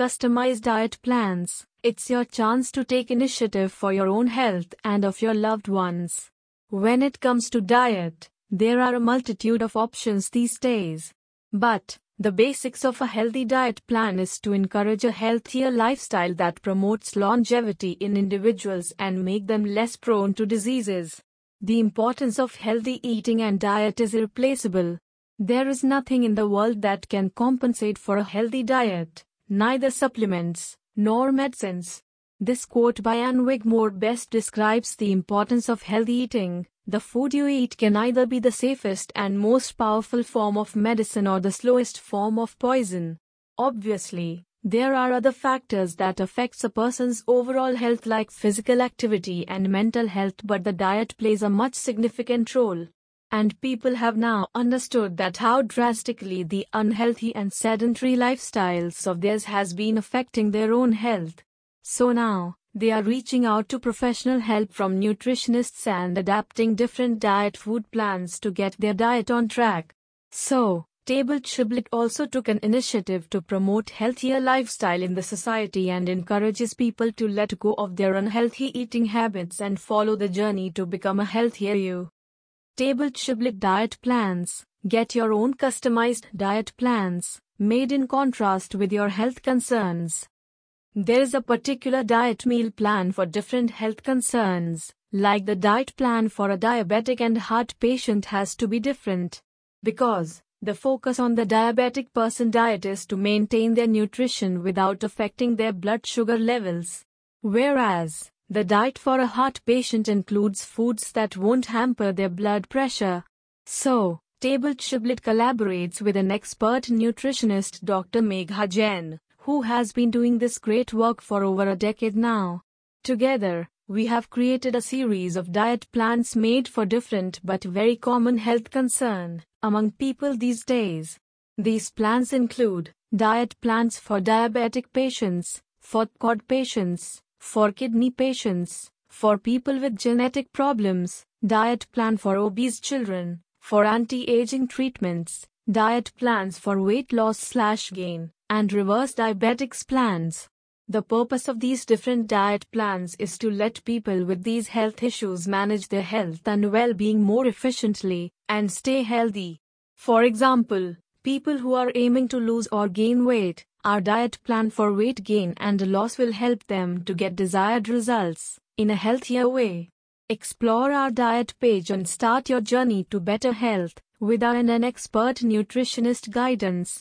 customized diet plans. It's your chance to take initiative for your own health and of your loved ones. When it comes to diet, there are a multitude of options these days. But, the basics of a healthy diet plan is to encourage a healthier lifestyle that promotes longevity in individuals and make them less prone to diseases. The importance of healthy eating and diet is irreplaceable. There is nothing in the world that can compensate for a healthy diet, neither supplements nor medicines. This quote by Ann Wigmore best describes the importance of healthy eating. The food you eat can either be the safest and most powerful form of medicine or the slowest form of poison. Obviously, there are other factors that affects a person's overall health like physical activity and mental health but the diet plays a much significant role. And people have now understood that how drastically the unhealthy and sedentary lifestyles of theirs has been affecting their own health. So now, they are reaching out to professional help from nutritionists and adapting different diet food plans to get their diet on track. So, TabletShablet also took an initiative to promote healthier lifestyle in the society and encourages people to let go of their unhealthy eating habits and follow the journey to become a healthier you. TabletShablet Diet Plans Get your own customized diet plans, made in contrast with your health concerns. There is a particular diet meal plan for different health concerns, like the diet plan for a diabetic and heart patient has to be different. Because the focus on the diabetic person diet is to maintain their nutrition without affecting their blood sugar levels. Whereas, the diet for a heart patient includes foods that won't hamper their blood pressure. So, TabletShablet collaborates with an expert nutritionist Dr. Megha Jain, who has been doing this great work for over a decade now. Together, we have created a series of diet plans made for different but very common health concern among people these days. These plans include diet plans for diabetic patients, for COD patients, for kidney patients, for people with genetic problems, diet plan for obese children, for anti-aging treatments, diet plans for weight loss slash gain, and reverse diabetics plans. The purpose of these different diet plans is to let people with these health issues manage their health and well being more efficiently and stay healthy. For example, people who are aiming to lose or gain weight, our diet plan for weight gain and loss will help them to get desired results in a healthier way. Explore our diet page and start your journey to better health with our an expert nutritionist guidance.